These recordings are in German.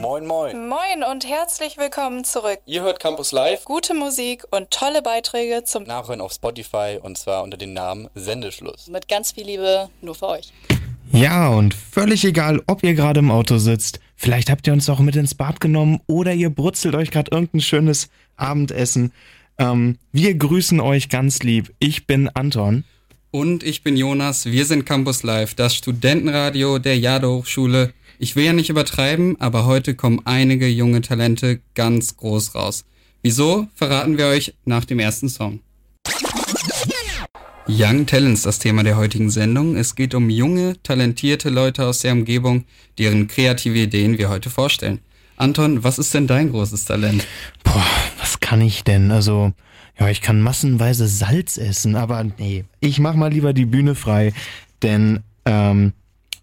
Moin, moin. Moin und herzlich willkommen zurück. Ihr hört Campus Live. Gute Musik und tolle Beiträge zum Nachhören auf Spotify und zwar unter dem Namen Sendeschluss. Mit ganz viel Liebe nur für euch. Ja, und völlig egal, ob ihr gerade im Auto sitzt, vielleicht habt ihr uns auch mit ins Bad genommen oder ihr brutzelt euch gerade irgendein schönes Abendessen. Ähm, wir grüßen euch ganz lieb. Ich bin Anton. Und ich bin Jonas. Wir sind Campus Live, das Studentenradio der Jade Hochschule. Ich will ja nicht übertreiben, aber heute kommen einige junge Talente ganz groß raus. Wieso, verraten wir euch nach dem ersten Song. Young Talents, das Thema der heutigen Sendung. Es geht um junge, talentierte Leute aus der Umgebung, deren kreative Ideen wir heute vorstellen. Anton, was ist denn dein großes Talent? Boah, was kann ich denn? Also, ja, ich kann massenweise Salz essen, aber nee, ich mach mal lieber die Bühne frei, denn ähm,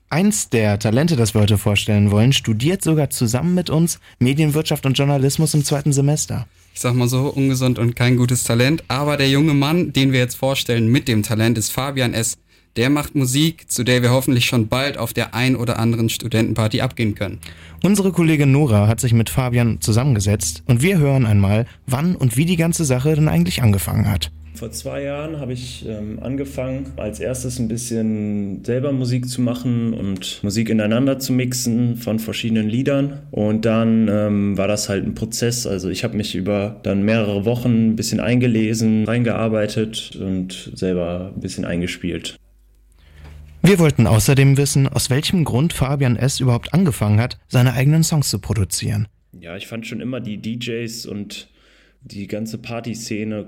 eins der Talente, das wir heute vorstellen wollen, studiert sogar zusammen mit uns Medienwirtschaft und Journalismus im zweiten Semester ich sag mal so, ungesund und kein gutes Talent. Aber der junge Mann, den wir jetzt vorstellen mit dem Talent, ist Fabian S. Der macht Musik, zu der wir hoffentlich schon bald auf der ein oder anderen Studentenparty abgehen können. Unsere Kollegin Nora hat sich mit Fabian zusammengesetzt und wir hören einmal, wann und wie die ganze Sache denn eigentlich angefangen hat. Vor zwei Jahren habe ich ähm, angefangen, als erstes ein bisschen selber Musik zu machen und Musik ineinander zu mixen von verschiedenen Liedern. Und dann ähm, war das halt ein Prozess. Also ich habe mich über dann mehrere Wochen ein bisschen eingelesen, reingearbeitet und selber ein bisschen eingespielt. Wir wollten außerdem wissen, aus welchem Grund Fabian S. überhaupt angefangen hat, seine eigenen Songs zu produzieren. Ja, ich fand schon immer die DJs und die ganze Partyszene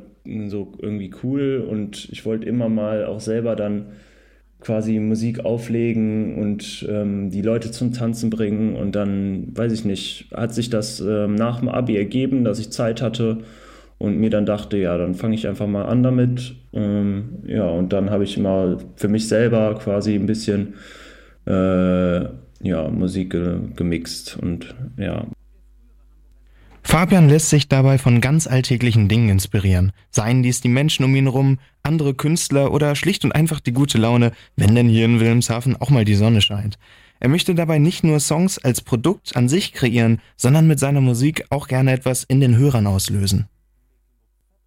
so irgendwie cool und ich wollte immer mal auch selber dann quasi Musik auflegen und ähm, die Leute zum Tanzen bringen und dann, weiß ich nicht, hat sich das ähm, nach dem Abi ergeben, dass ich Zeit hatte und mir dann dachte, ja, dann fange ich einfach mal an damit. Ähm, ja, und dann habe ich mal für mich selber quasi ein bisschen äh, ja, Musik ge gemixt und ja. Fabian lässt sich dabei von ganz alltäglichen Dingen inspirieren. Seien dies die Menschen um ihn herum, andere Künstler oder schlicht und einfach die gute Laune, wenn denn hier in Wilhelmshaven auch mal die Sonne scheint. Er möchte dabei nicht nur Songs als Produkt an sich kreieren, sondern mit seiner Musik auch gerne etwas in den Hörern auslösen.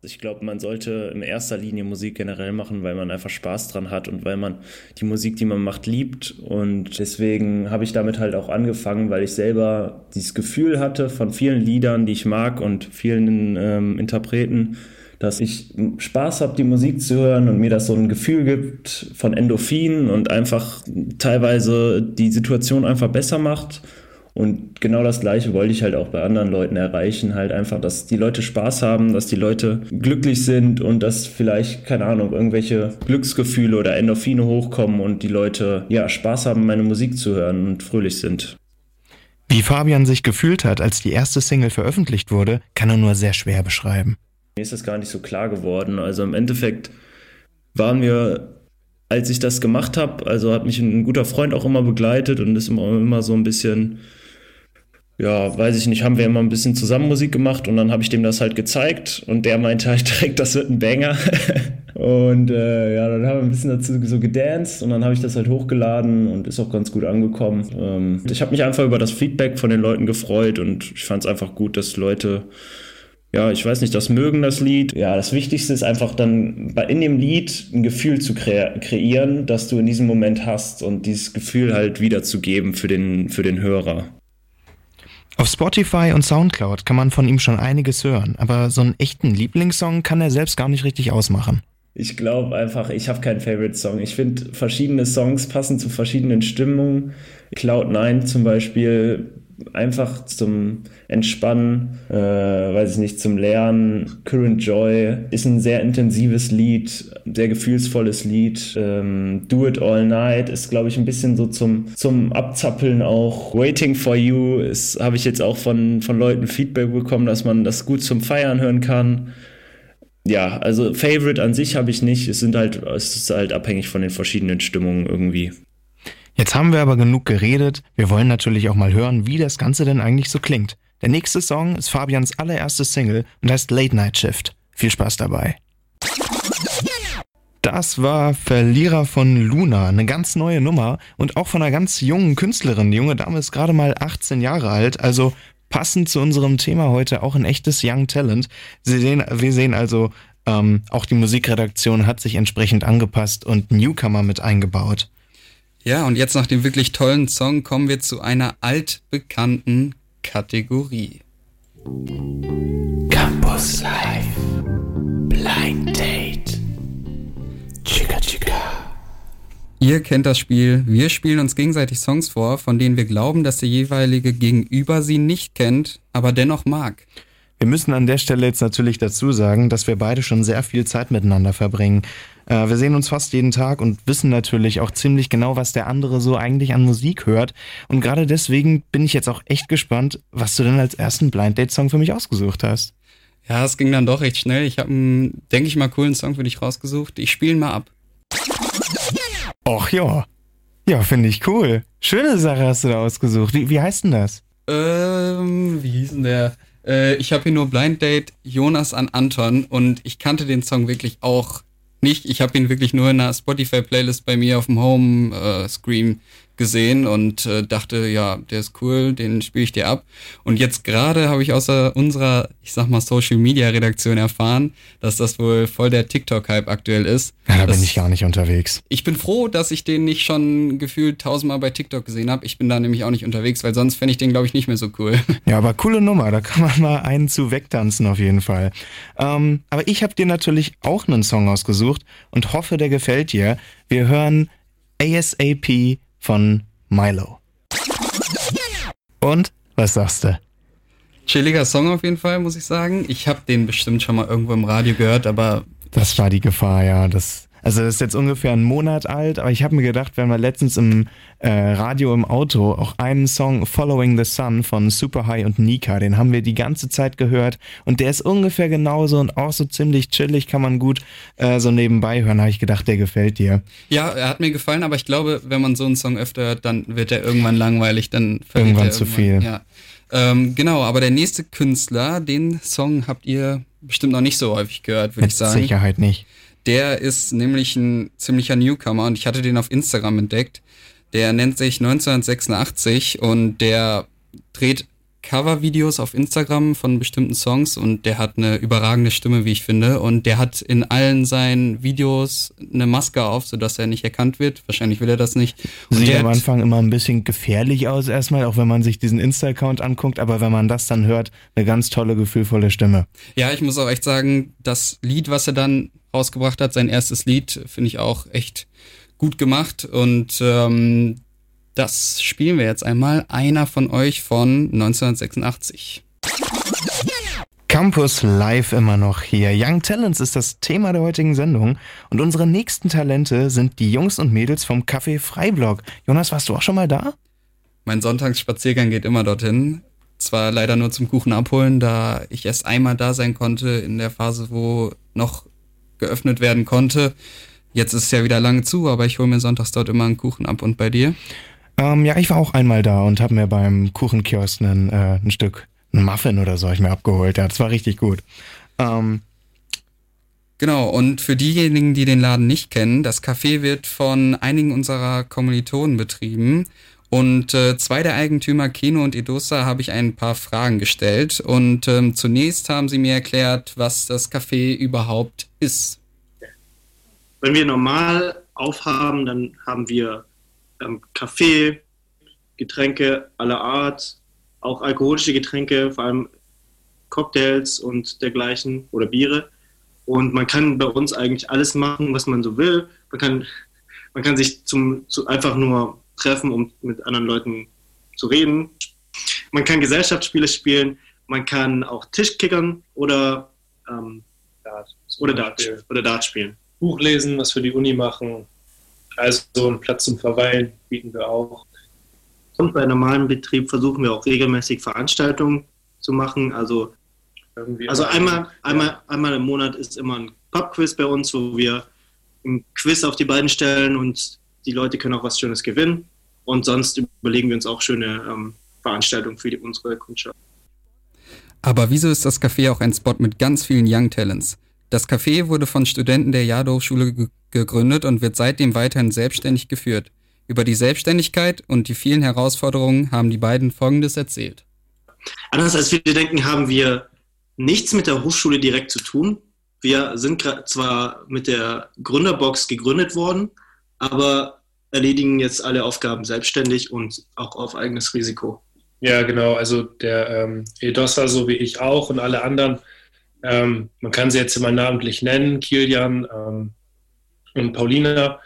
Ich glaube, man sollte in erster Linie Musik generell machen, weil man einfach Spaß dran hat und weil man die Musik, die man macht, liebt. Und deswegen habe ich damit halt auch angefangen, weil ich selber dieses Gefühl hatte von vielen Liedern, die ich mag und vielen ähm, Interpreten, dass ich Spaß habe, die Musik zu hören und mir das so ein Gefühl gibt von Endorphinen und einfach teilweise die Situation einfach besser macht. Und genau das Gleiche wollte ich halt auch bei anderen Leuten erreichen, halt einfach, dass die Leute Spaß haben, dass die Leute glücklich sind und dass vielleicht, keine Ahnung, irgendwelche Glücksgefühle oder Endorphine hochkommen und die Leute, ja, Spaß haben, meine Musik zu hören und fröhlich sind. Wie Fabian sich gefühlt hat, als die erste Single veröffentlicht wurde, kann er nur sehr schwer beschreiben. Mir ist das gar nicht so klar geworden. Also im Endeffekt waren wir als ich das gemacht habe, also hat mich ein guter Freund auch immer begleitet und ist immer, immer so ein bisschen ja, weiß ich nicht, haben wir immer ein bisschen zusammen Musik gemacht und dann habe ich dem das halt gezeigt und der meinte halt direkt, das wird ein Banger. und äh, ja, dann haben wir ein bisschen dazu so gedanced und dann habe ich das halt hochgeladen und ist auch ganz gut angekommen. Ähm, ich habe mich einfach über das Feedback von den Leuten gefreut und ich fand es einfach gut, dass Leute ja, ich weiß nicht, das mögen das Lied. Ja, das Wichtigste ist einfach dann in dem Lied ein Gefühl zu kre kreieren, das du in diesem Moment hast und dieses Gefühl halt wiederzugeben für den, für den Hörer. Auf Spotify und Soundcloud kann man von ihm schon einiges hören, aber so einen echten Lieblingssong kann er selbst gar nicht richtig ausmachen. Ich glaube einfach, ich habe keinen Favorite-Song. Ich finde, verschiedene Songs passen zu verschiedenen Stimmungen. Cloud9 zum Beispiel einfach zum Entspannen, äh, weiß ich nicht, zum Lernen. Current Joy ist ein sehr intensives Lied, sehr gefühlsvolles Lied. Ähm, Do It All Night ist, glaube ich, ein bisschen so zum, zum Abzappeln auch. Waiting for You habe ich jetzt auch von, von Leuten Feedback bekommen, dass man das gut zum Feiern hören kann. Ja, also Favorite an sich habe ich nicht. Es sind halt, es ist halt abhängig von den verschiedenen Stimmungen irgendwie. Jetzt haben wir aber genug geredet. Wir wollen natürlich auch mal hören, wie das Ganze denn eigentlich so klingt. Der nächste Song ist Fabians allererste Single und heißt Late Night Shift. Viel Spaß dabei. Das war Verlierer von Luna, eine ganz neue Nummer und auch von einer ganz jungen Künstlerin. Die junge Dame ist gerade mal 18 Jahre alt, also passend zu unserem Thema heute auch ein echtes Young Talent. Sie sehen, wir sehen also, ähm, auch die Musikredaktion hat sich entsprechend angepasst und Newcomer mit eingebaut. Ja, und jetzt nach dem wirklich tollen Song kommen wir zu einer altbekannten Kategorie. Campus Live Blind Date. Chica Chica. Ihr kennt das Spiel. Wir spielen uns gegenseitig Songs vor, von denen wir glauben, dass der jeweilige Gegenüber sie nicht kennt, aber dennoch mag. Wir müssen an der Stelle jetzt natürlich dazu sagen, dass wir beide schon sehr viel Zeit miteinander verbringen. Äh, wir sehen uns fast jeden Tag und wissen natürlich auch ziemlich genau, was der andere so eigentlich an Musik hört. Und gerade deswegen bin ich jetzt auch echt gespannt, was du denn als ersten Blind Date Song für mich ausgesucht hast. Ja, es ging dann doch recht schnell. Ich habe einen, denke ich mal, coolen Song für dich rausgesucht. Ich spiele ihn mal ab. Och ja. Ja, finde ich cool. Schöne Sache hast du da ausgesucht. Wie, wie heißt denn das? Ähm, wie hieß denn der? Äh, ich habe hier nur Blind Date Jonas an Anton und ich kannte den Song wirklich auch nicht. Ich habe ihn wirklich nur in einer Spotify-Playlist bei mir auf dem Home-Screen äh, gesehen und äh, dachte, ja, der ist cool, den spiele ich dir ab. Und jetzt gerade habe ich außer unserer, ich sag mal, Social-Media-Redaktion erfahren, dass das wohl voll der TikTok-Hype aktuell ist. Ja, da das, bin ich gar nicht unterwegs. Ich bin froh, dass ich den nicht schon gefühlt tausendmal bei TikTok gesehen habe. Ich bin da nämlich auch nicht unterwegs, weil sonst fände ich den, glaube ich, nicht mehr so cool. Ja, aber coole Nummer, da kann man mal einen zu wegtanzen auf jeden Fall. Ähm, aber ich habe dir natürlich auch einen Song ausgesucht und hoffe, der gefällt dir. Wir hören ASAP von Milo. Und was sagst du? Chilliger Song auf jeden Fall, muss ich sagen. Ich habe den bestimmt schon mal irgendwo im Radio gehört, aber Das war die Gefahr, ja. Das, also das ist jetzt ungefähr einen Monat alt, aber ich habe mir gedacht, wenn wir letztens im äh, Radio im Auto auch einen Song Following the Sun von Super High und Nika, den haben wir die ganze Zeit gehört und der ist ungefähr genauso und auch so ziemlich chillig, kann man gut äh, so nebenbei hören, habe ich gedacht, der gefällt dir. ja, er hat mir gefallen, aber ich glaube, wenn man so einen Song öfter hört, dann wird er irgendwann langweilig, dann verliert Irgendwann er zu viel. Ja. Ähm, genau, aber der nächste Künstler, den Song habt ihr bestimmt noch nicht so häufig gehört, würde ich sagen. Sicherheit nicht. Der ist nämlich ein ziemlicher Newcomer und ich hatte den auf Instagram entdeckt. Der nennt sich 1986 und der dreht Covervideos auf Instagram von bestimmten Songs und der hat eine überragende Stimme, wie ich finde. Und der hat in allen seinen Videos eine Maske auf, sodass er nicht erkannt wird. Wahrscheinlich will er das nicht. Und Sieht am Anfang immer ein bisschen gefährlich aus erstmal, auch wenn man sich diesen Insta-Account anguckt, aber wenn man das dann hört, eine ganz tolle, gefühlvolle Stimme. Ja, ich muss auch echt sagen, das Lied, was er dann rausgebracht hat, sein erstes Lied, finde ich auch echt gut gemacht. Und ähm, das spielen wir jetzt einmal. Einer von euch von 1986. Campus Live immer noch hier. Young Talents ist das Thema der heutigen Sendung und unsere nächsten Talente sind die Jungs und Mädels vom Café Freiblock. Jonas, warst du auch schon mal da? Mein Sonntagsspaziergang geht immer dorthin. Zwar leider nur zum Kuchen abholen, da ich erst einmal da sein konnte in der Phase, wo noch geöffnet werden konnte. Jetzt ist es ja wieder lange zu, aber ich hole mir sonntags dort immer einen Kuchen ab. Und bei dir? Ähm, ja, ich war auch einmal da und habe mir beim Kuchenkiosk einen, äh, ein Stück, ein Muffin oder so, ich mir abgeholt. Ja, das war richtig gut. Ähm, Genau, und für diejenigen, die den Laden nicht kennen, das Café wird von einigen unserer Kommilitonen betrieben. Und äh, zwei der Eigentümer, Keno und Edosa, habe ich ein paar Fragen gestellt. Und ähm, zunächst haben sie mir erklärt, was das Café überhaupt ist. Wenn wir normal aufhaben, dann haben wir ähm, Kaffee, Getränke aller Art, auch alkoholische Getränke, vor allem Cocktails und dergleichen oder Biere. Und man kann bei uns eigentlich alles machen, was man so will. Man kann, man kann sich zum, zu, einfach nur treffen, um mit anderen Leuten zu reden. Man kann Gesellschaftsspiele spielen, man kann auch Tischkickern oder, ähm, Dart, oder, Dart, oder Dart spielen. Buch lesen, was für die Uni machen. Also so einen Platz zum Verweilen bieten wir auch. Und bei normalem Betrieb versuchen wir auch regelmäßig Veranstaltungen zu machen. Also, Irgendwie also einmal, einmal, einmal im Monat ist immer ein Pub-Quiz bei uns, wo wir ein Quiz auf die beiden stellen und die Leute können auch was Schönes gewinnen. Und sonst überlegen wir uns auch schöne ähm, Veranstaltungen für die, unsere Kundschaft. Aber wieso ist das Café auch ein Spot mit ganz vielen Young Talents? Das Café wurde von Studenten der Jade-Hochschule gegründet und wird seitdem weiterhin selbstständig geführt. Über die Selbstständigkeit und die vielen Herausforderungen haben die beiden Folgendes erzählt. Anders als viele denken, haben wir nichts mit der Hochschule direkt zu tun. Wir sind zwar mit der Gründerbox gegründet worden, aber erledigen jetzt alle Aufgaben selbstständig und auch auf eigenes Risiko. Ja, genau. Also der ähm, Edossa, so wie ich auch und alle anderen, ähm, man kann sie jetzt immer namentlich nennen, Kilian ähm, und Paulina.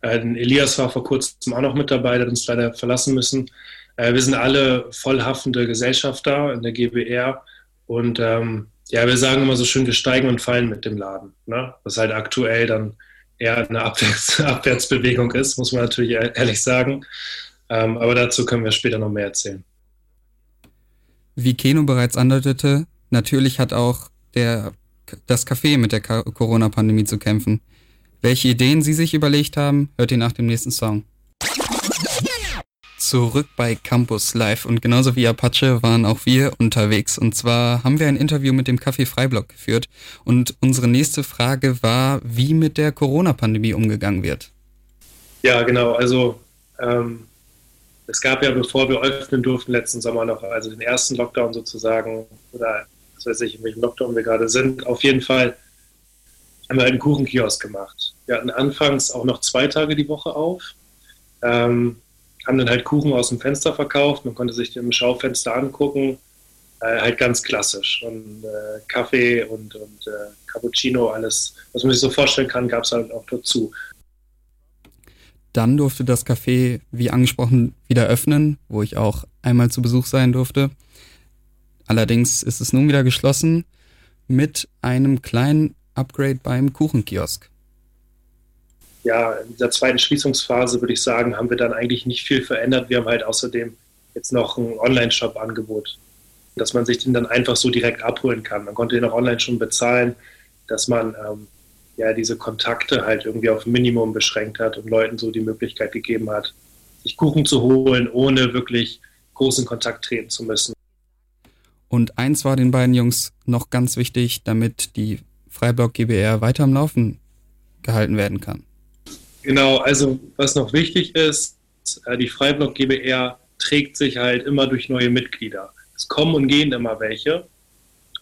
Äh, Elias war vor kurzem auch noch mit dabei, der hat uns leider verlassen müssen. Äh, wir sind alle vollhaftende Gesellschafter in der GBR und ähm, ja, wir sagen immer so schön, wir steigen und fallen mit dem Laden. Ne? Was halt aktuell dann eher eine Abwärts Abwärtsbewegung ist, muss man natürlich ehrlich sagen. Ähm, aber dazu können wir später noch mehr erzählen. Wie Keno bereits andeutete, natürlich hat auch der, das Café mit der Corona-Pandemie zu kämpfen. Welche Ideen Sie sich überlegt haben, hört ihr nach dem nächsten Song. Zurück bei Campus Live und genauso wie Apache waren auch wir unterwegs. Und zwar haben wir ein Interview mit dem Café Freiblock geführt und unsere nächste Frage war, wie mit der Corona-Pandemie umgegangen wird. Ja, genau. Also ähm, es gab ja, bevor wir öffnen durften, letzten Sommer noch, also den ersten Lockdown sozusagen, oder was weiß ich, in welchem Lockdown wir gerade sind, auf jeden Fall haben wir einen Kuchenkiosk gemacht. Wir hatten anfangs auch noch zwei Tage die Woche auf, ähm, haben dann halt Kuchen aus dem Fenster verkauft, man konnte sich im Schaufenster angucken, äh, halt ganz klassisch. Und äh, Kaffee und, und äh, Cappuccino, alles, was man sich so vorstellen kann, gab es halt auch dazu. Dann durfte das Café, wie angesprochen, wieder öffnen, wo ich auch einmal zu Besuch sein durfte. Allerdings ist es nun wieder geschlossen mit einem kleinen Upgrade beim Kuchenkiosk. Ja, in dieser zweiten Schließungsphase würde ich sagen, haben wir dann eigentlich nicht viel verändert. Wir haben halt außerdem jetzt noch ein Online-Shop-Angebot, dass man sich den dann einfach so direkt abholen kann. Man konnte den auch online schon bezahlen, dass man ähm, ja diese Kontakte halt irgendwie auf Minimum beschränkt hat und Leuten so die Möglichkeit gegeben hat, sich Kuchen zu holen, ohne wirklich großen Kontakt treten zu müssen. Und eins war den beiden Jungs noch ganz wichtig, damit die Freiblock GBR weiter am Laufen gehalten werden kann. Genau, also was noch wichtig ist, äh, die Freiblock GBR trägt sich halt immer durch neue Mitglieder. Es kommen und gehen immer welche.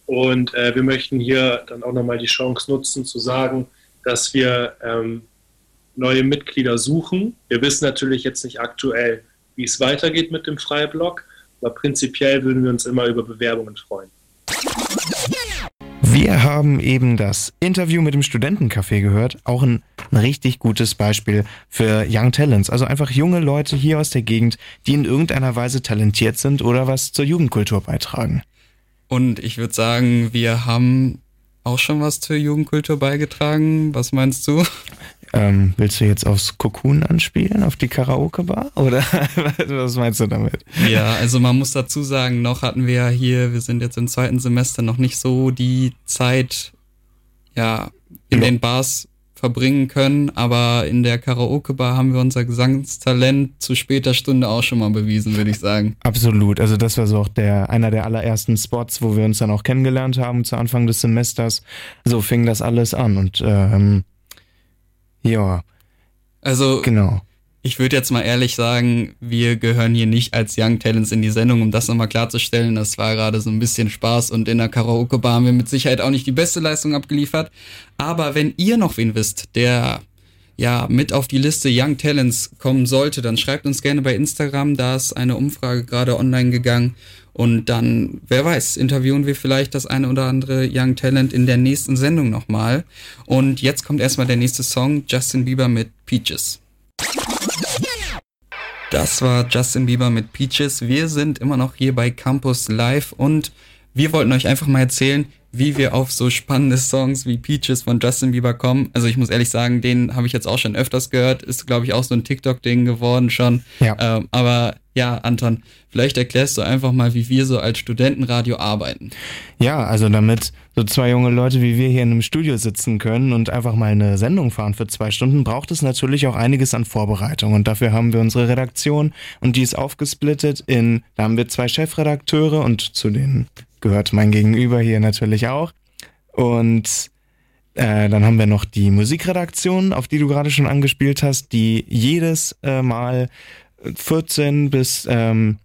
Und äh, wir möchten hier dann auch nochmal die Chance nutzen zu sagen, dass wir ähm, neue Mitglieder suchen. Wir wissen natürlich jetzt nicht aktuell, wie es weitergeht mit dem Freiblock, aber prinzipiell würden wir uns immer über Bewerbungen freuen. Wir haben eben das Interview mit dem Studentencafé gehört, auch ein, richtig gutes Beispiel für Young Talents, also einfach junge Leute hier aus der Gegend, die in irgendeiner Weise talentiert sind oder was zur Jugendkultur beitragen. Und ich würde sagen, wir haben auch schon was zur Jugendkultur beigetragen. Was meinst du? Ähm, willst du jetzt aufs Cocoon anspielen, auf die Karaoke-Bar? Oder was meinst du damit? Ja, also man muss dazu sagen, noch hatten wir ja hier, wir sind jetzt im zweiten Semester, noch nicht so die Zeit, ja, in ja. den Bars verbringen können, aber in der Karaoke-Bar haben wir unser Gesangstalent zu später Stunde auch schon mal bewiesen, würde ich sagen. Absolut. Also das war so auch der, einer der allerersten Spots, wo wir uns dann auch kennengelernt haben zu Anfang des Semesters. So fing das alles an und ähm, ja. Also genau. Ich würde jetzt mal ehrlich sagen, wir gehören hier nicht als Young Talents in die Sendung, um das nochmal klarzustellen. Das war gerade so ein bisschen Spaß und in der Karaoke-Bar haben wir mit Sicherheit auch nicht die beste Leistung abgeliefert. Aber wenn ihr noch wen wisst, der ja mit auf die Liste Young Talents kommen sollte, dann schreibt uns gerne bei Instagram. Da ist eine Umfrage gerade online gegangen. Und dann, wer weiß, interviewen wir vielleicht das eine oder andere Young Talent in der nächsten Sendung nochmal. Und jetzt kommt erstmal der nächste Song, Justin Bieber mit Peaches. Das war Justin Bieber mit Peaches. Wir sind immer noch hier bei Campus Live und wir wollten euch einfach mal erzählen, wie wir auf so spannende Songs wie Peaches von Justin Bieber kommen. Also ich muss ehrlich sagen, den habe ich jetzt auch schon öfters gehört. Ist, glaube ich, auch so ein TikTok-Ding geworden schon. Ja. Ähm, aber ja, Anton, vielleicht erklärst du einfach mal, wie wir so als Studentenradio arbeiten. Ja, also damit so zwei junge Leute wie wir hier in einem Studio sitzen können und einfach mal eine Sendung fahren für zwei Stunden, braucht es natürlich auch einiges an Vorbereitung. Und dafür haben wir unsere Redaktion und die ist aufgesplittet in, da haben wir zwei Chefredakteure und zu denen gehört mein Gegenüber hier natürlich auch. Und Äh, dann haben wir noch die Musikredaktion, auf die du gerade schon angespielt hast, die jedes äh, Mal 14 bis ähm,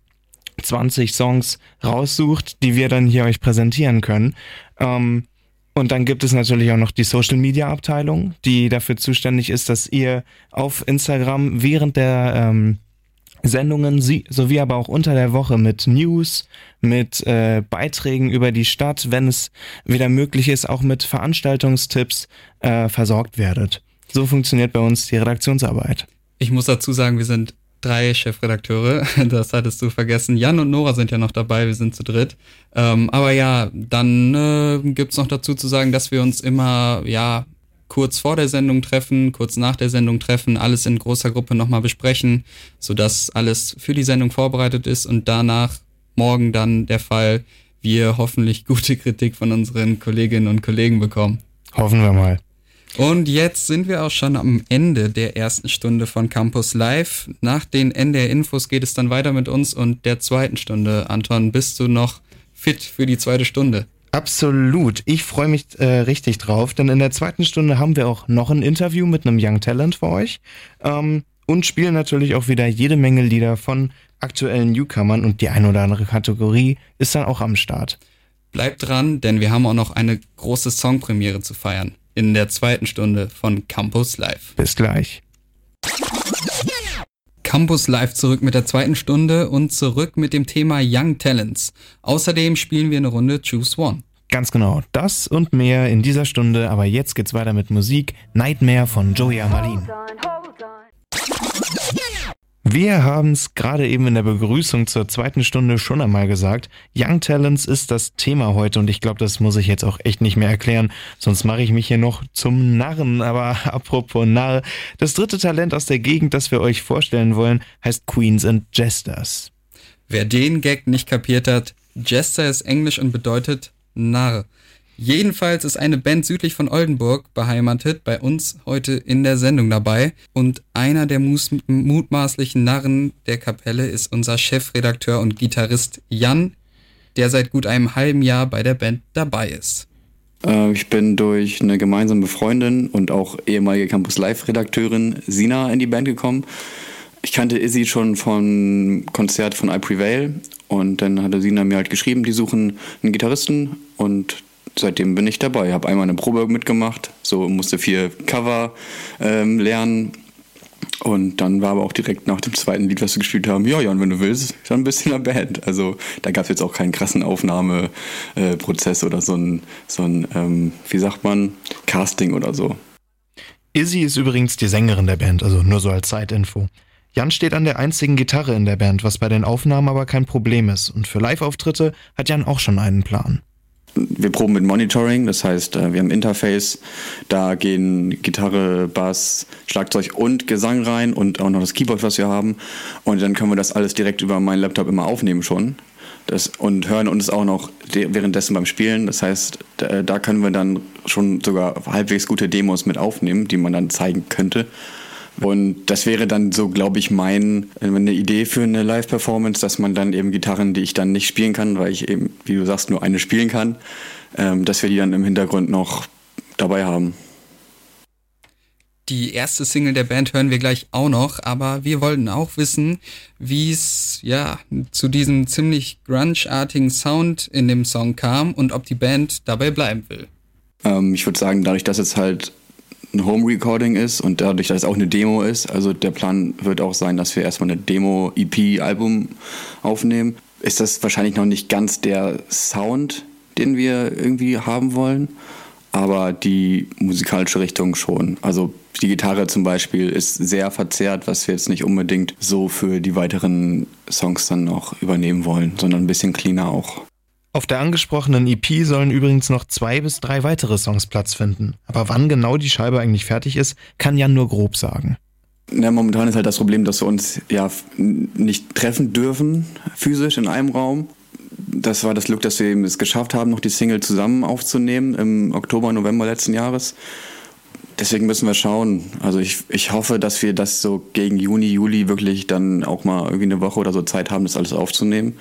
20 Songs raussucht, die wir dann hier euch präsentieren können. Ähm, und dann gibt es natürlich auch noch die Social Media Abteilung, die dafür zuständig ist, dass ihr auf Instagram während der ähm, Sendungen sowie aber auch unter der Woche mit News, mit äh, Beiträgen über die Stadt, wenn es wieder möglich ist, auch mit Veranstaltungstipps äh, versorgt werdet. So funktioniert bei uns die Redaktionsarbeit. Ich muss dazu sagen, wir sind drei Chefredakteure. Das hattest du vergessen. Jan und Nora sind ja noch dabei, wir sind zu dritt. Ähm, aber ja, dann äh, gibt's noch dazu zu sagen, dass wir uns immer, ja, kurz vor der Sendung treffen, kurz nach der Sendung treffen, alles in großer Gruppe nochmal besprechen, sodass alles für die Sendung vorbereitet ist und danach morgen dann der Fall, wir hoffentlich gute Kritik von unseren Kolleginnen und Kollegen bekommen. Hoffen wir mal. Und jetzt sind wir auch schon am Ende der ersten Stunde von Campus Live. Nach den NDR-Infos geht es dann weiter mit uns und der zweiten Stunde. Anton, bist du noch fit für die zweite Stunde? Absolut. Ich freue mich äh, richtig drauf, denn in der zweiten Stunde haben wir auch noch ein Interview mit einem Young Talent für euch ähm, und spielen natürlich auch wieder jede Menge Lieder von aktuellen Newcomern und die ein oder andere Kategorie ist dann auch am Start. Bleibt dran, denn wir haben auch noch eine große Songpremiere zu feiern in der zweiten Stunde von Campus Live. Bis gleich. Campus Live zurück mit der zweiten Stunde und zurück mit dem Thema Young Talents. Außerdem spielen wir eine Runde Choose One. Ganz genau, das und mehr in dieser Stunde, aber jetzt geht's weiter mit Musik Nightmare von Joey Amalin. Wir haben es gerade eben in der Begrüßung zur zweiten Stunde schon einmal gesagt. Young Talents ist das Thema heute und ich glaube, das muss ich jetzt auch echt nicht mehr erklären, sonst mache ich mich hier noch zum Narren. Aber apropos Narr, das dritte Talent aus der Gegend, das wir euch vorstellen wollen, heißt Queens and Jesters. Wer den Gag nicht kapiert hat, Jester ist Englisch und bedeutet Narr. Jedenfalls ist eine Band südlich von Oldenburg beheimatet, bei uns heute in der Sendung dabei. Und einer der mutmaßlichen Narren der Kapelle ist unser Chefredakteur und Gitarrist Jan, der seit gut einem halben Jahr bei der Band dabei ist. Äh, ich bin durch eine gemeinsame Freundin und auch ehemalige Campus Live-Redakteurin Sina in die Band gekommen. Ich kannte Izzy schon vom Konzert von I Prevail und dann hatte Sina mir halt geschrieben, die suchen einen Gitarristen und seitdem bin ich dabei. Habe einmal eine Probe mitgemacht, so musste vier Cover ähm, lernen. Und dann war aber auch direkt nach dem zweiten Lied, was wir gespielt haben, ja, Jan, wenn du willst, dann ein bisschen in der Band. Also da gab es jetzt auch keinen krassen Aufnahmeprozess äh, oder so ein, so ein ähm, wie sagt man, Casting oder so. Izzy ist übrigens die Sängerin der Band, also nur so als Zeitinfo. Jan steht an der einzigen Gitarre in der Band, was bei den Aufnahmen aber kein Problem ist. Und für Live-Auftritte hat Jan auch schon einen Plan wir proben mit Monitoring, das heißt, äh, wir haben Interface, da gehen Gitarre, Bass, Schlagzeug und Gesang rein und auch noch das Keyboard, was wir haben. Und dann können wir das alles direkt über meinen Laptop immer aufnehmen schon. Das, und hören uns auch noch währenddessen beim Spielen. Das heißt, da, da können wir dann schon sogar halbwegs gute Demos mit aufnehmen, die man dann zeigen könnte. Und das wäre dann so, glaube ich, mein, eine Idee für eine Live-Performance, dass man dann eben Gitarren, die ich dann nicht spielen kann, weil ich eben, wie du sagst, nur eine spielen kann, ähm, dass wir die dann im Hintergrund noch dabei haben. Die erste Single der Band hören wir gleich auch noch, aber wir wollten auch wissen, wie es ja zu diesem ziemlich grunge-artigen Sound in dem Song kam und ob die Band dabei bleiben will. Ähm, ich würde sagen, dadurch, dass es halt ein Home Recording ist und dadurch, dass es auch eine Demo ist. Also der Plan wird auch sein, dass wir erstmal eine Demo-EP-Album aufnehmen. Ist das wahrscheinlich noch nicht ganz der Sound, den wir irgendwie haben wollen, aber die musikalische Richtung schon. Also die Gitarre zum Beispiel ist sehr verzerrt, was wir jetzt nicht unbedingt so für die weiteren Songs dann noch übernehmen wollen, sondern ein bisschen cleaner auch. Auf der angesprochenen EP sollen übrigens noch zwei bis drei weitere Songs Platz finden. Aber wann genau die Scheibe eigentlich fertig ist, kann Jan nur grob sagen. Ja, momentan ist halt das Problem, dass wir uns ja nicht treffen dürfen, physisch in einem Raum. Das war das Glück, dass wir eben es geschafft haben, noch die Single zusammen aufzunehmen im Oktober, November letzten Jahres. Deswegen müssen wir schauen. Also ich, ich hoffe, dass wir das so gegen Juni, Juli wirklich dann auch mal irgendwie eine Woche oder so Zeit haben, das alles aufzunehmen.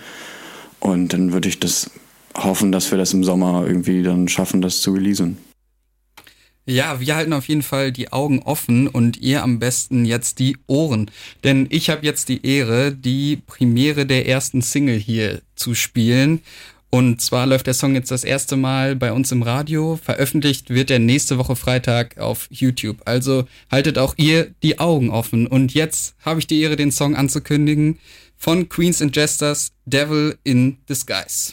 Und dann würde ich das hoffen, dass wir das im Sommer irgendwie dann schaffen, das zu releasen. Ja, wir halten auf jeden Fall die Augen offen und ihr am besten jetzt die Ohren. Denn ich habe jetzt die Ehre, die Premiere der ersten Single hier zu spielen. Und zwar läuft der Song jetzt das erste Mal bei uns im Radio. Veröffentlicht wird er nächste Woche Freitag auf YouTube. Also haltet auch ihr die Augen offen. Und jetzt habe ich die Ehre, den Song anzukündigen von Queens and Jesters, Devil in Disguise.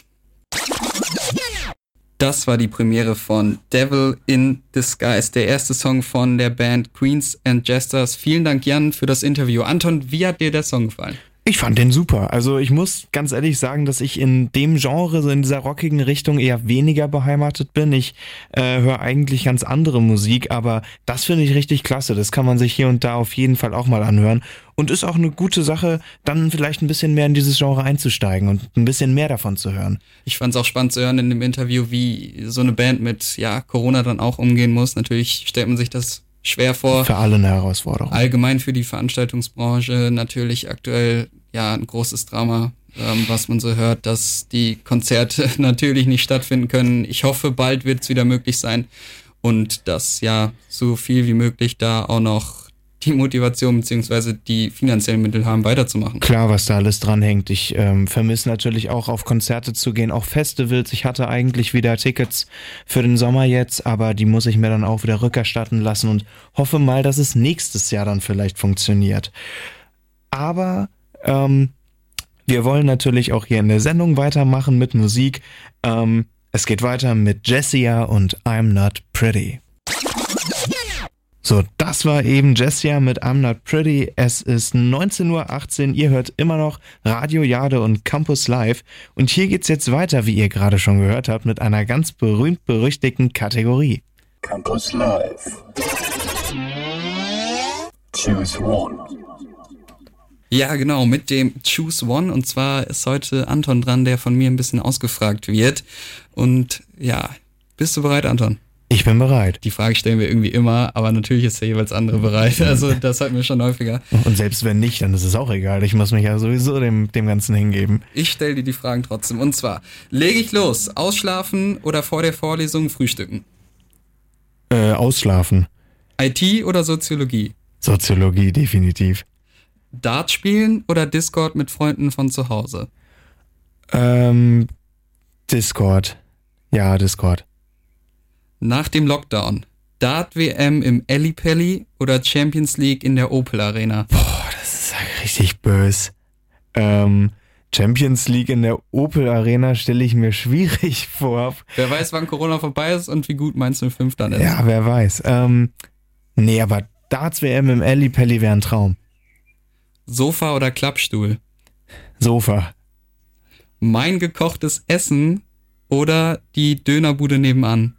Das war die Premiere von Devil in Disguise, der erste Song von der Band Queens and Jesters. Vielen Dank, Jan, für das Interview. Anton, wie hat dir der Song gefallen? Ich fand den super. Also ich muss ganz ehrlich sagen, dass ich in dem Genre, so in dieser rockigen Richtung eher weniger beheimatet bin. Ich äh, höre eigentlich ganz andere Musik, aber das finde ich richtig klasse. Das kann man sich hier und da auf jeden Fall auch mal anhören. Und ist auch eine gute Sache, dann vielleicht ein bisschen mehr in dieses Genre einzusteigen und ein bisschen mehr davon zu hören. Ich fand es auch spannend zu hören in dem Interview, wie so eine Band mit ja, Corona dann auch umgehen muss. Natürlich stellt man sich das schwer vor. Für alle eine Herausforderung. Allgemein für die Veranstaltungsbranche natürlich aktuell ja ein großes Drama, ähm, was man so hört, dass die Konzerte natürlich nicht stattfinden können. Ich hoffe, bald wird es wieder möglich sein und dass ja so viel wie möglich da auch noch die Motivation beziehungsweise die finanziellen Mittel haben, weiterzumachen. Klar, was da alles dranhängt. Ich ähm, vermisse natürlich auch auf Konzerte zu gehen, auch Festivals. Ich hatte eigentlich wieder Tickets für den Sommer jetzt, aber die muss ich mir dann auch wieder rückerstatten lassen und hoffe mal, dass es nächstes Jahr dann vielleicht funktioniert. Aber ähm, wir wollen natürlich auch hier in der Sendung weitermachen mit Musik. Ähm, es geht weiter mit Jessia und I'm Not Pretty. So, das war eben Jessia mit I'm Not Pretty. Es ist 19.18 Uhr. Ihr hört immer noch Radio Jade und Campus Live. Und hier geht's jetzt weiter, wie ihr gerade schon gehört habt, mit einer ganz berühmt-berüchtigten Kategorie. Campus Live. Choose one. Ja, genau, mit dem Choose One. Und zwar ist heute Anton dran, der von mir ein bisschen ausgefragt wird. Und ja, bist du bereit, Anton? Ich bin bereit. Die Frage stellen wir irgendwie immer, aber natürlich ist der jeweils andere bereit. Also das hatten wir schon häufiger. Und selbst wenn nicht, dann ist es auch egal. Ich muss mich ja sowieso dem, dem Ganzen hingeben. Ich stelle dir die Fragen trotzdem. Und zwar, lege ich los, ausschlafen oder vor der Vorlesung frühstücken? Äh, ausschlafen. IT oder Soziologie? Soziologie, definitiv. Dart spielen oder Discord mit Freunden von zu Hause? Ähm, Discord. Ja, Discord. Nach dem Lockdown. Dart WM im Ellipelli oder Champions League in der Opel Arena? Boah, das ist richtig böse. Ähm, Champions League in der Opel Arena stelle ich mir schwierig vor. Wer weiß, wann Corona vorbei ist und wie gut Mainz 05 dann ist. Ja, wer weiß. Ähm, nee, aber Darts WM im Ellipelli wäre ein Traum. Sofa oder Klappstuhl? Sofa. Mein gekochtes Essen oder die Dönerbude nebenan?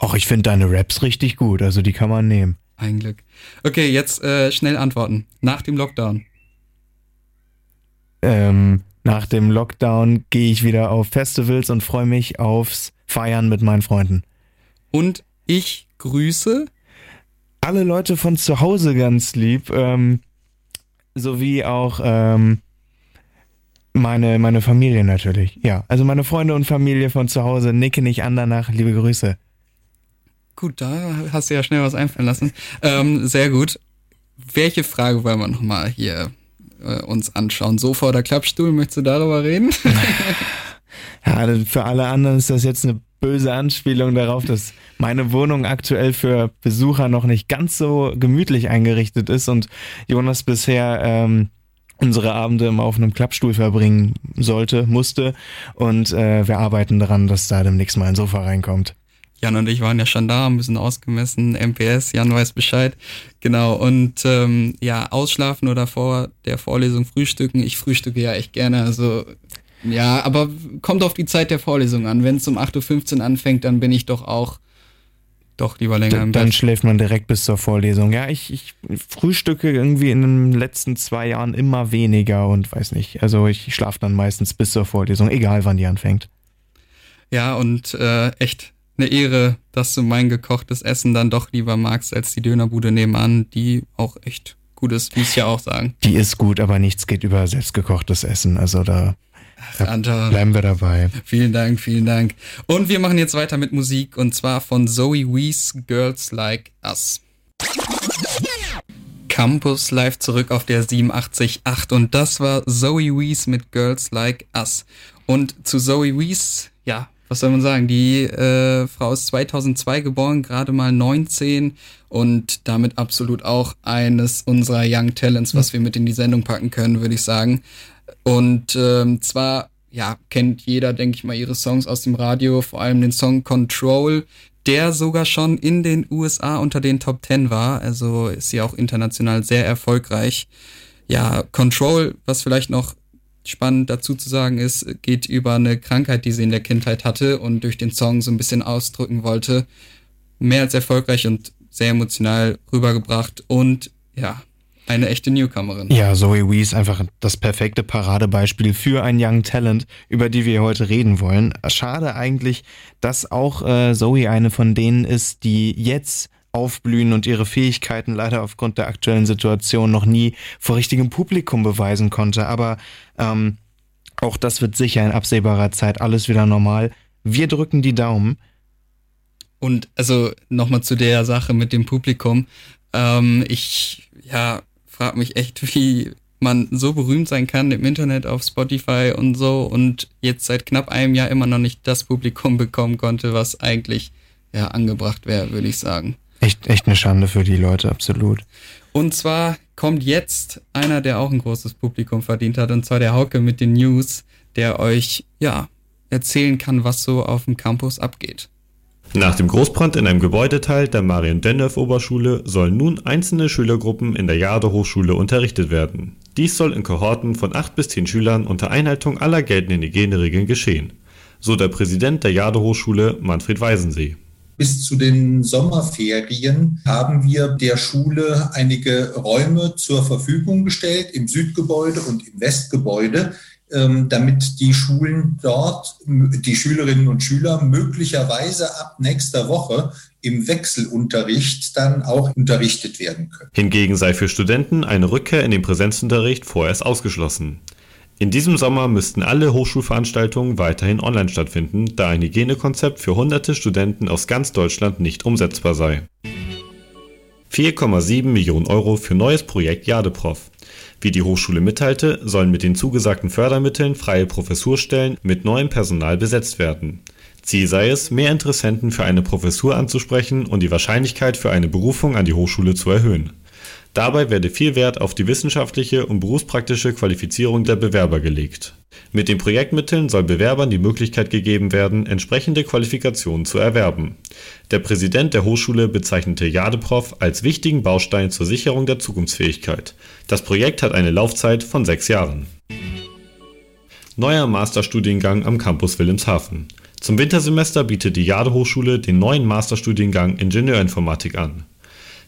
Ach, ich finde deine Raps richtig gut, also die kann man nehmen. Ein Glück. Okay, jetzt äh, schnell antworten. Nach dem Lockdown. Ähm, nach dem Lockdown gehe ich wieder auf Festivals und freue mich aufs Feiern mit meinen Freunden. Und ich grüße alle Leute von zu Hause ganz lieb, ähm, sowie auch ähm, meine, meine Familie natürlich. Ja, also meine Freunde und Familie von zu Hause nicke nicht an danach. Liebe Grüße. Gut, da hast du ja schnell was einfallen lassen. Ähm, sehr gut. Welche Frage wollen wir nochmal hier äh, uns anschauen? Sofa oder Klappstuhl? Möchtest du darüber reden? ja, für alle anderen ist das jetzt eine böse Anspielung darauf, dass meine Wohnung aktuell für Besucher noch nicht ganz so gemütlich eingerichtet ist und Jonas bisher ähm, unsere Abende immer auf einem Klappstuhl verbringen sollte, musste. Und äh, wir arbeiten daran, dass da demnächst mal ein Sofa reinkommt. Jan und ich waren ja schon da, ein bisschen ausgemessen, MPS, Jan weiß Bescheid. Genau, und ähm, ja, ausschlafen oder vor der Vorlesung frühstücken. Ich frühstücke ja echt gerne, also ja, aber kommt auf die Zeit der Vorlesung an. Wenn es um 8.15 Uhr anfängt, dann bin ich doch auch doch lieber länger im Bett. Dann schläft man direkt bis zur Vorlesung. Ja, ich, ich frühstücke irgendwie in den letzten zwei Jahren immer weniger und weiß nicht. Also ich schlafe dann meistens bis zur Vorlesung, egal wann die anfängt. Ja, und äh, echt eine Ehre, dass du mein gekochtes Essen dann doch lieber magst als die Dönerbude nebenan, die auch echt gut ist, muss ich ja auch sagen. Die ist gut, aber nichts geht über selbstgekochtes Essen. Also da Ach, Anton. Bleiben wir dabei. Vielen Dank, vielen Dank. Und wir machen jetzt weiter mit Musik und zwar von Zoe Wees Girls Like Us. Campus live zurück auf der 87.8 und das war Zoe Wees mit Girls Like Us. Und zu Zoe Wees, ja, was soll man sagen, die äh, Frau ist 2002 geboren, gerade mal 19 und damit absolut auch eines unserer Young Talents, was wir mit in die Sendung packen können, würde ich sagen. Und ähm, zwar, ja, kennt jeder, denke ich mal, ihre Songs aus dem Radio, vor allem den Song Control, der sogar schon in den USA unter den Top 10 war. Also ist sie auch international sehr erfolgreich. Ja, Control, was vielleicht noch spannend dazu zu sagen ist, geht über eine Krankheit, die sie in der Kindheit hatte und durch den Song so ein bisschen ausdrücken wollte. Mehr als erfolgreich und sehr emotional rübergebracht und ja, eine echte Newcomerin. Ja, Zoe Wee ist einfach das perfekte Paradebeispiel für ein Young Talent, über die wir heute reden wollen. Schade eigentlich, dass auch äh, Zoe eine von denen ist, die jetzt aufblühen und ihre Fähigkeiten leider aufgrund der aktuellen Situation noch nie vor richtigem Publikum beweisen konnte. Aber ähm, auch das wird sicher in absehbarer Zeit alles wieder normal. Wir drücken die Daumen. Und also nochmal zu der Sache mit dem Publikum. Ähm, ich, ja, frage mich echt, wie man so berühmt sein kann im Internet auf Spotify und so und jetzt seit knapp einem Jahr immer noch nicht das Publikum bekommen konnte, was eigentlich ja angebracht wäre, würde ich sagen. Echt, echt eine Schande für die Leute, absolut. Und zwar kommt jetzt einer, der auch ein großes Publikum verdient hat, und zwar der Hauke mit den News, der euch, ja, erzählen kann, was so auf dem Campus abgeht. Nach dem Großbrand in einem Gebäudeteil der Marien-Dennhoff-Oberschule sollen nun einzelne Schülergruppen in der Jade-Hochschule unterrichtet werden. Dies soll in Kohorten von acht bis zehn Schülern unter Einhaltung aller geltenden Hygieneregeln geschehen. So der Präsident der Jade-Hochschule, Manfred Weisensee. Bis zu den Sommerferien haben wir der Schule einige Räume zur Verfügung gestellt, im Südgebäude und im Westgebäude, damit die Schulen dort, die Schülerinnen und Schüler möglicherweise ab nächster Woche im Wechselunterricht dann auch unterrichtet werden können. Hingegen sei für Studenten eine Rückkehr in den Präsenzunterricht vorerst ausgeschlossen. In diesem Sommer müssten alle Hochschulveranstaltungen weiterhin online stattfinden, da ein Hygienekonzept für hunderte Studenten aus ganz Deutschland nicht umsetzbar sei. 4,7 Millionen Euro für neues Projekt Jadeprof. Wie die Hochschule mitteilte, sollen mit den zugesagten Fördermitteln freie Professurstellen mit neuem Personal besetzt werden. Ziel sei es, mehr Interessenten für eine Professur anzusprechen und die Wahrscheinlichkeit für eine Berufung an die Hochschule zu erhöhen. Dabei werde viel Wert auf die wissenschaftliche und berufspraktische Qualifizierung der Bewerber gelegt. Mit den Projektmitteln soll Bewerbern die Möglichkeit gegeben werden, entsprechende Qualifikationen zu erwerben. Der Präsident der Hochschule bezeichnete Jadeprof als wichtigen Baustein zur Sicherung der Zukunftsfähigkeit. Das Projekt hat eine Laufzeit von sechs Jahren. Neuer Masterstudiengang am Campus Wilhelmshaven. Zum Wintersemester bietet die Jade Hochschule den neuen Masterstudiengang Ingenieurinformatik an.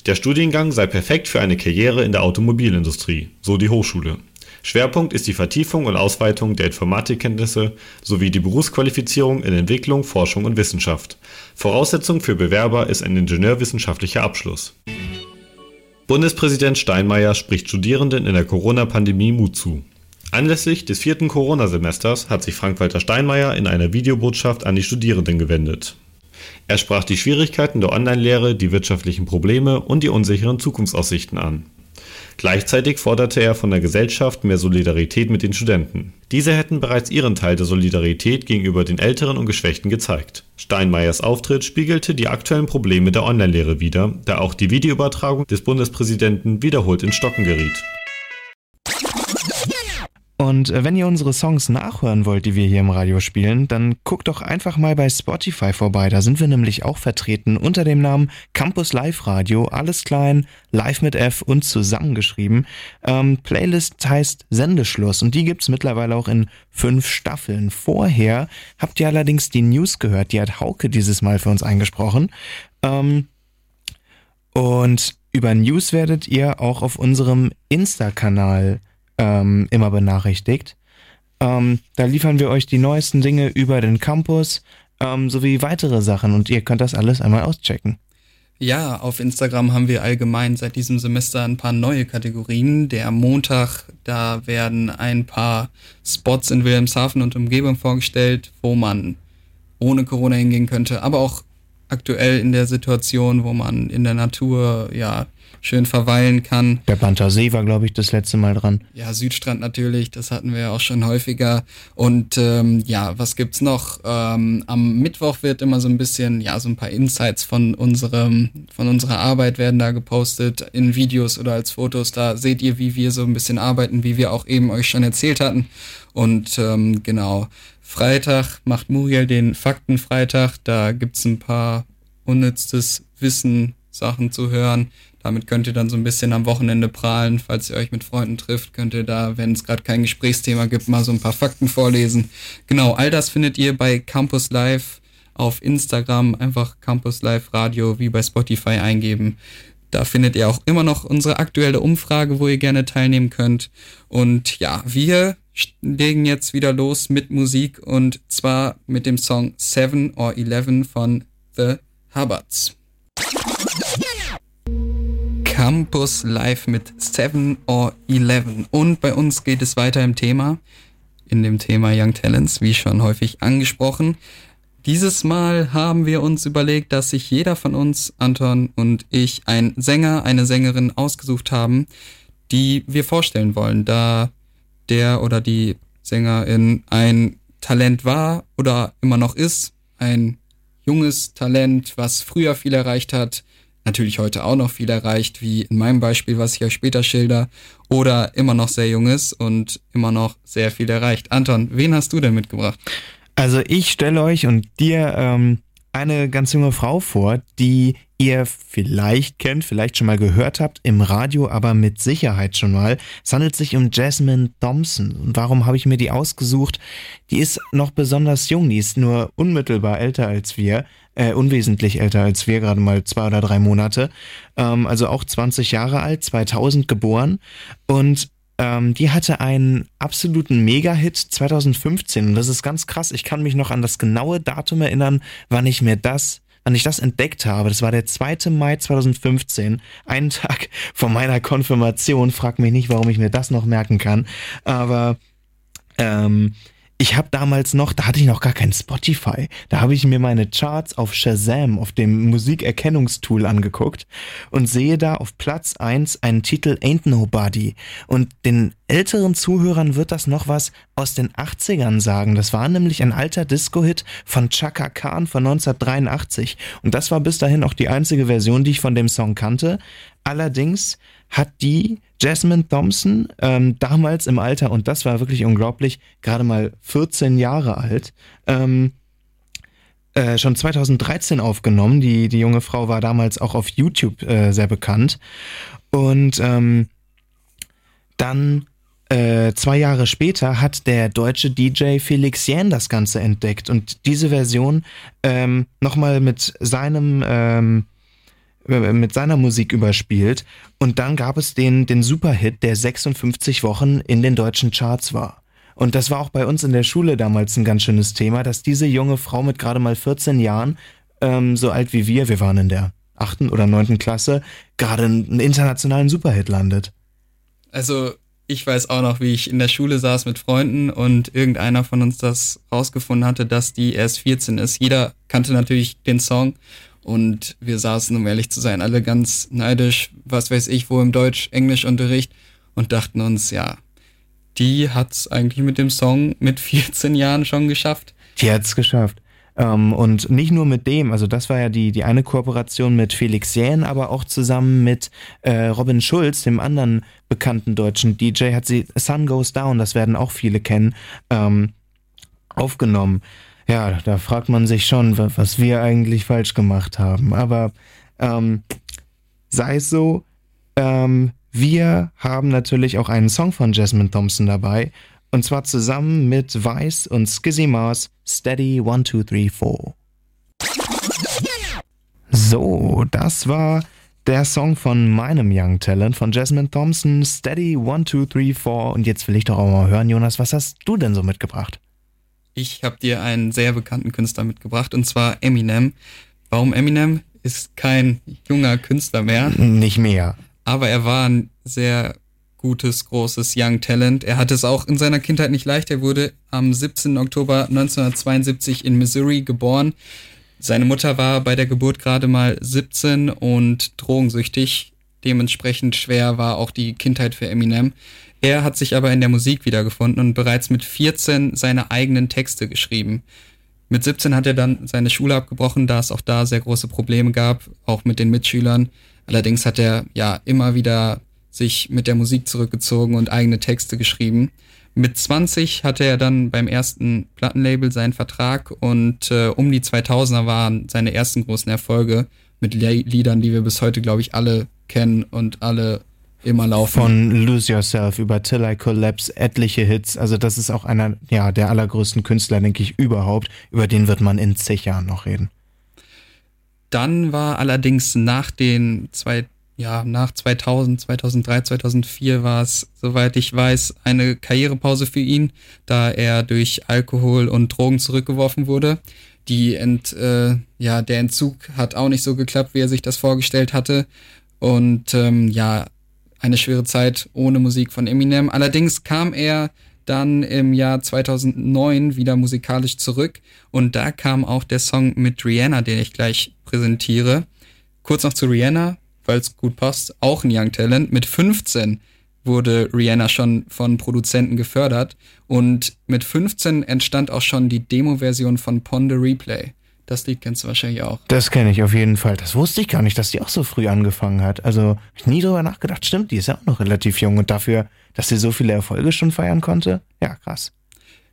Der Studiengang sei perfekt für eine Karriere in der Automobilindustrie, so die Hochschule. Schwerpunkt ist die Vertiefung und Ausweitung der Informatikkenntnisse sowie die Berufsqualifizierung in Entwicklung, Forschung und Wissenschaft. Voraussetzung für Bewerber ist ein ingenieurwissenschaftlicher Abschluss. Bundespräsident Steinmeier spricht Studierenden in der Corona-Pandemie Mut zu. Anlässlich des vierten Corona-Semesters hat sich Frank-Walter Steinmeier in einer Videobotschaft an die Studierenden gewendet. Er sprach die Schwierigkeiten der Online-Lehre, die wirtschaftlichen Probleme und die unsicheren Zukunftsaussichten an. Gleichzeitig forderte er von der Gesellschaft mehr Solidarität mit den Studenten. Diese hätten bereits ihren Teil der Solidarität gegenüber den Älteren und Geschwächten gezeigt. Steinmeiers Auftritt spiegelte die aktuellen Probleme der Online-Lehre wider, da auch die Videoübertragung des Bundespräsidenten wiederholt in Stocken geriet. Und äh, wenn ihr unsere Songs nachhören wollt, die wir hier im Radio spielen, dann guckt doch einfach mal bei Spotify vorbei. Da sind wir nämlich auch vertreten unter dem Namen Campus Live Radio. Alles klein, live mit F und zusammengeschrieben. Ähm, Playlist heißt Sendeschluss und die gibt's mittlerweile auch in fünf Staffeln. Vorher habt ihr allerdings die News gehört. Die hat Hauke dieses Mal für uns eingesprochen. Ähm, und über News werdet ihr auch auf unserem Insta-Kanal ähm, immer benachrichtigt. Ähm, da liefern wir euch die neuesten Dinge über den Campus ähm, sowie weitere Sachen und ihr könnt das alles einmal auschecken. Ja, auf Instagram haben wir allgemein seit diesem Semester ein paar neue Kategorien. Der Montag, da werden ein paar Spots in Wilhelmshaven und Umgebung vorgestellt, wo man ohne Corona hingehen könnte, aber auch aktuell in der Situation, wo man in der Natur ja schön verweilen kann. Der Panther See war, glaube ich, das letzte Mal dran. Ja, Südstrand natürlich, das hatten wir auch schon häufiger. Und ähm, ja, was gibt's noch? Ähm, am Mittwoch wird immer so ein bisschen, ja, so ein paar Insights von unserem, von unserer Arbeit werden da gepostet in Videos oder als Fotos. Da seht ihr, wie wir so ein bisschen arbeiten, wie wir auch eben euch schon erzählt hatten. Und ähm, genau, Freitag macht Muriel den Faktenfreitag. Da gibt's ein paar unnütztes Wissen, Sachen zu hören. Damit könnt ihr dann so ein bisschen am Wochenende prahlen. Falls ihr euch mit Freunden trifft, könnt ihr da, wenn es gerade kein Gesprächsthema gibt, mal so ein paar Fakten vorlesen. Genau, all das findet ihr bei Campus Live auf Instagram. Einfach Campus Live Radio wie bei Spotify eingeben. Da findet ihr auch immer noch unsere aktuelle Umfrage, wo ihr gerne teilnehmen könnt. Und ja, wir legen jetzt wieder los mit Musik und zwar mit dem Song Seven or Eleven von The Hubbards. Campus Live mit 7 or 11. Und bei uns geht es weiter im Thema, in dem Thema Young Talents, wie schon häufig angesprochen. Dieses Mal haben wir uns überlegt, dass sich jeder von uns, Anton und ich, einen Sänger, eine Sängerin ausgesucht haben, die wir vorstellen wollen, da der oder die Sängerin ein Talent war oder immer noch ist, ein junges Talent, was früher viel erreicht hat, natürlich heute auch noch viel erreicht, wie in meinem Beispiel, was ich euch später schilder, oder immer noch sehr jung ist und immer noch sehr viel erreicht. Anton, wen hast du denn mitgebracht? Also ich stelle euch und dir ähm, eine ganz junge Frau vor, die ihr vielleicht kennt, vielleicht schon mal gehört habt, im Radio, aber mit Sicherheit schon mal. Es handelt sich um Jasmine Thompson. Und warum habe ich mir die ausgesucht? Die ist noch besonders jung, die ist nur unmittelbar älter als wir, äh, unwesentlich älter als wir, gerade mal zwei oder drei Monate. Ähm, also auch 20 Jahre alt, 2000 geboren. Und ähm, die hatte einen absoluten Mega-Hit 2015. Und das ist ganz krass. Ich kann mich noch an das genaue Datum erinnern, wann ich mir das wann ich das entdeckt habe, das war der 2. Mai 2015, einen Tag vor meiner Konfirmation. Frag mich nicht, warum ich mir das noch merken kann. Aber ähm, ich habe damals noch, da hatte ich noch gar kein Spotify. Da habe ich mir meine Charts auf Shazam, auf dem Musikerkennungstool angeguckt und sehe da auf Platz eins einen Titel Ain't Nobody. Und den älteren Zuhörern wird das noch was aus den 80ern sagen. Das war nämlich ein alter Disco-Hit von Chaka Khan von 1983. Und das war bis dahin auch die einzige Version, die ich von dem Song kannte. Allerdings hat die Jasmine Thompson ähm, damals im Alter, und das war wirklich unglaublich, gerade mal 14 Jahre alt, ähm, äh, schon 2013 aufgenommen. Die, die junge Frau war damals auch auf YouTube äh, sehr bekannt. Und ähm, dann äh, zwei Jahre später hat der deutsche DJ Felix Jähn das Ganze entdeckt und diese Version ähm, nochmal mit seinem ähm, äh, mit seiner Musik überspielt. Und dann gab es den, den Superhit, der 56 Wochen in den deutschen Charts war. Und das war auch bei uns in der Schule damals ein ganz schönes Thema, dass diese junge Frau mit gerade mal 14 Jahren, ähm, so alt wie wir, wir waren in der achten oder neunten Klasse, gerade einen internationalen Superhit landet. Also ich weiß auch noch, wie ich in der Schule saß mit Freunden und irgendeiner von uns das rausgefunden hatte, dass die erst 14 ist. Jeder kannte natürlich den Song und wir saßen, um ehrlich zu sein, alle ganz neidisch, was weiß ich, wo im Deutsch-Englisch-Unterricht und dachten uns, ja, die hat's eigentlich mit dem Song mit 14 Jahren schon geschafft. Die hat's geschafft. Ähm, und nicht nur mit dem, also das war ja die, die eine Kooperation mit Felix Jähn, aber auch zusammen mit äh, Robin Schulz, dem anderen bekannten deutschen DJ, hat sie Sun Goes Down, das werden auch viele kennen, ähm, aufgenommen. Ja, da fragt man sich schon, was wir eigentlich falsch gemacht haben. Aber ähm, sei es so, ähm, wir haben natürlich auch einen Song von Jasmine Thompson dabei. Und zwar zusammen mit Vice und Skizzy Mars Steady 1, 2, 3, 4. So, das war der Song von meinem Young Talent, von Jasmine Thompson, Steady 1, 2, 3, 4. Und jetzt will ich doch auch mal hören, Jonas, was hast du denn so mitgebracht? Ich habe dir einen sehr bekannten Künstler mitgebracht und zwar Eminem. Warum Eminem? ist kein junger Künstler mehr. Nicht mehr. Aber er war ein sehr gutes, großes Young Talent. Er hatte es auch in seiner Kindheit nicht leicht. Er wurde am 17. Oktober 1972 in Missouri geboren. Seine Mutter war bei der Geburt gerade mal 17 und drogensüchtig. Dementsprechend schwer war auch die Kindheit für Eminem. Er hat sich aber in der Musik wiedergefunden und bereits mit 14 seine eigenen Texte geschrieben. Mit 17 hat er dann seine Schule abgebrochen, da es auch da sehr große Probleme gab, auch mit den Mitschülern. Allerdings hat er ja immer wieder sich mit der Musik zurückgezogen und eigene Texte geschrieben. Mit 20 hatte er dann beim ersten Plattenlabel seinen Vertrag und äh, um die 2000er waren seine ersten großen Erfolge mit Liedern, die wir bis heute, glaube ich, alle kennen und alle immer laufen. Von Lose Yourself über Till I Collapse, etliche Hits. Also das ist auch einer ja, der allergrößten Künstler, denke ich, überhaupt. Über den wird man in zig Jahren noch reden. Dann war allerdings nach den zwei, ja, nach 2000, 2003, 2004 war es, soweit ich weiß, eine Karrierepause für ihn, da er durch Alkohol und Drogen zurückgeworfen wurde. Die Ent, äh, ja, der Entzug hat auch nicht so geklappt, wie er sich das vorgestellt hatte. Und ähm, ja, eine schwere Zeit ohne Musik von Eminem. Allerdings kam er dann im Jahr 2009 wieder musikalisch zurück und da kam auch der Song mit Rihanna, den ich gleich präsentiere. Kurz noch zu Rihanna, weil es gut passt, auch ein Young Talent. Mit 15 wurde Rihanna schon von Produzenten gefördert und mit 15 entstand auch schon die Demo-Version von Ponder Replay. Das Lied kennst du wahrscheinlich auch. Das kenne ich auf jeden Fall. Das wusste ich gar nicht, dass die auch so früh angefangen hat. Also ich nie drüber nachgedacht. Stimmt, die ist ja auch noch relativ jung und dafür, dass sie so viele Erfolge schon feiern konnte. Ja, krass.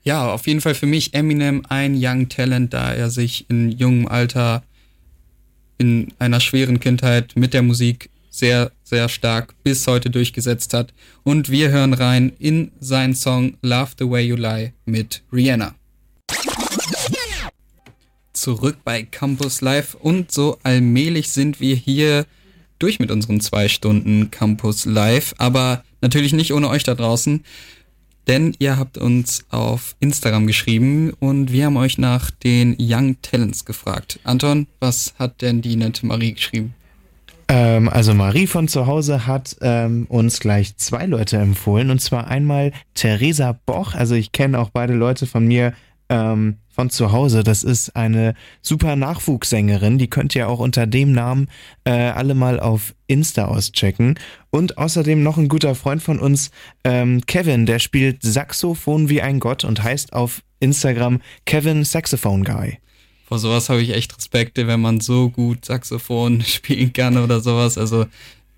Ja, auf jeden Fall für mich Eminem ein Young Talent, da er sich in jungem Alter in einer schweren Kindheit mit der Musik sehr, sehr stark bis heute durchgesetzt hat. Und wir hören rein in seinen Song Love the Way You Lie mit Rihanna zurück bei Campus Live und so allmählich sind wir hier durch mit unseren zwei Stunden Campus Live, aber natürlich nicht ohne euch da draußen, denn ihr habt uns auf Instagram geschrieben und wir haben euch nach den Young Talents gefragt. Anton, was hat denn die nette Marie geschrieben? Ähm, also Marie von zu Hause hat ähm, uns gleich zwei Leute empfohlen und zwar einmal Theresa Boch, also ich kenne auch beide Leute von mir ähm, von zu Hause. Das ist eine super Nachwuchssängerin. Die könnt ihr auch unter dem Namen äh, alle mal auf Insta auschecken. Und außerdem noch ein guter Freund von uns, ähm, Kevin, der spielt Saxophon wie ein Gott und heißt auf Instagram Kevin Saxophone Guy. Vor sowas habe ich echt Respekt, wenn man so gut Saxophon spielen kann oder sowas. Also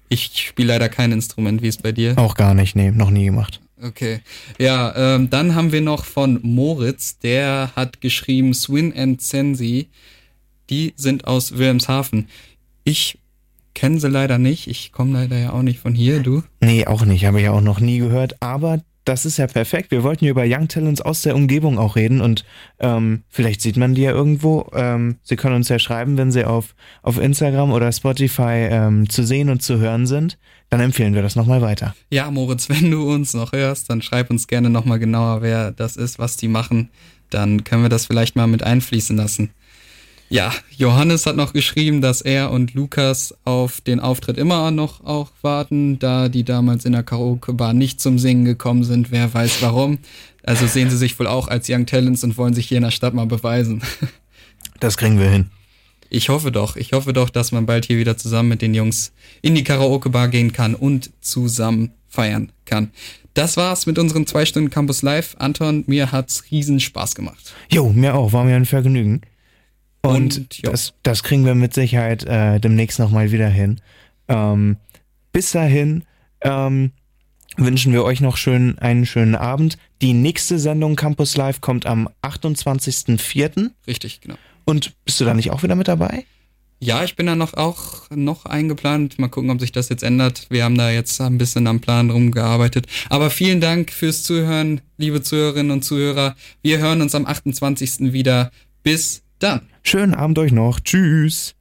ich spiele leider kein Instrument, wie es bei dir? Auch gar nicht, nee, noch nie gemacht. Okay. Ja, ähm, dann haben wir noch von Moritz, der hat geschrieben Swin and Sensi. Die sind aus Wilhelmshaven. Ich kenne sie leider nicht. Ich komme leider ja auch nicht von hier, du? Nee, auch nicht. Habe ich ja auch noch nie gehört. Aber das ist ja perfekt. Wir wollten ja über Young Talents aus der Umgebung auch reden und ähm, vielleicht sieht man die ja irgendwo. Ähm, sie können uns ja schreiben, wenn sie auf, auf Instagram oder Spotify ähm, zu sehen und zu hören sind. Dann empfehlen wir das nochmal weiter. Ja, Moritz, wenn du uns noch hörst, dann schreib uns gerne nochmal genauer, wer das ist, was die machen. Dann können wir das vielleicht mal mit einfließen lassen. Ja, Johannes hat noch geschrieben, dass er und Lukas auf den Auftritt immer noch auch warten, da die damals in der Karaoke-Bar nicht zum Singen gekommen sind. Wer weiß warum. Also sehen sie sich wohl auch als Young Talents und wollen sich hier in der Stadt mal beweisen. Das kriegen wir hin. Ich hoffe doch. Ich hoffe doch, dass man bald hier wieder zusammen mit den Jungs in die Karaoke-Bar gehen kann und zusammen feiern kann. Das war's mit unseren zwei Stunden Campus Live. Anton, mir hat's riesen Spaß gemacht. Jo, mir auch. War mir ein Vergnügen. Und, und das, das kriegen wir mit Sicherheit äh, demnächst nochmal wieder hin. Ähm, bis dahin ähm, wünschen wir euch noch schön einen schönen Abend. Die nächste Sendung Campus Live kommt am 28.04. Richtig, genau. Und bist du da nicht auch wieder mit dabei? Ja, ich bin da noch auch noch eingeplant. Mal gucken, ob sich das jetzt ändert. Wir haben da jetzt ein bisschen am Plan rumgearbeitet. Aber vielen Dank fürs Zuhören, liebe Zuhörerinnen und Zuhörer. Wir hören uns am 28. wieder. Bis dann. Schönen Abend euch noch. Tschüss.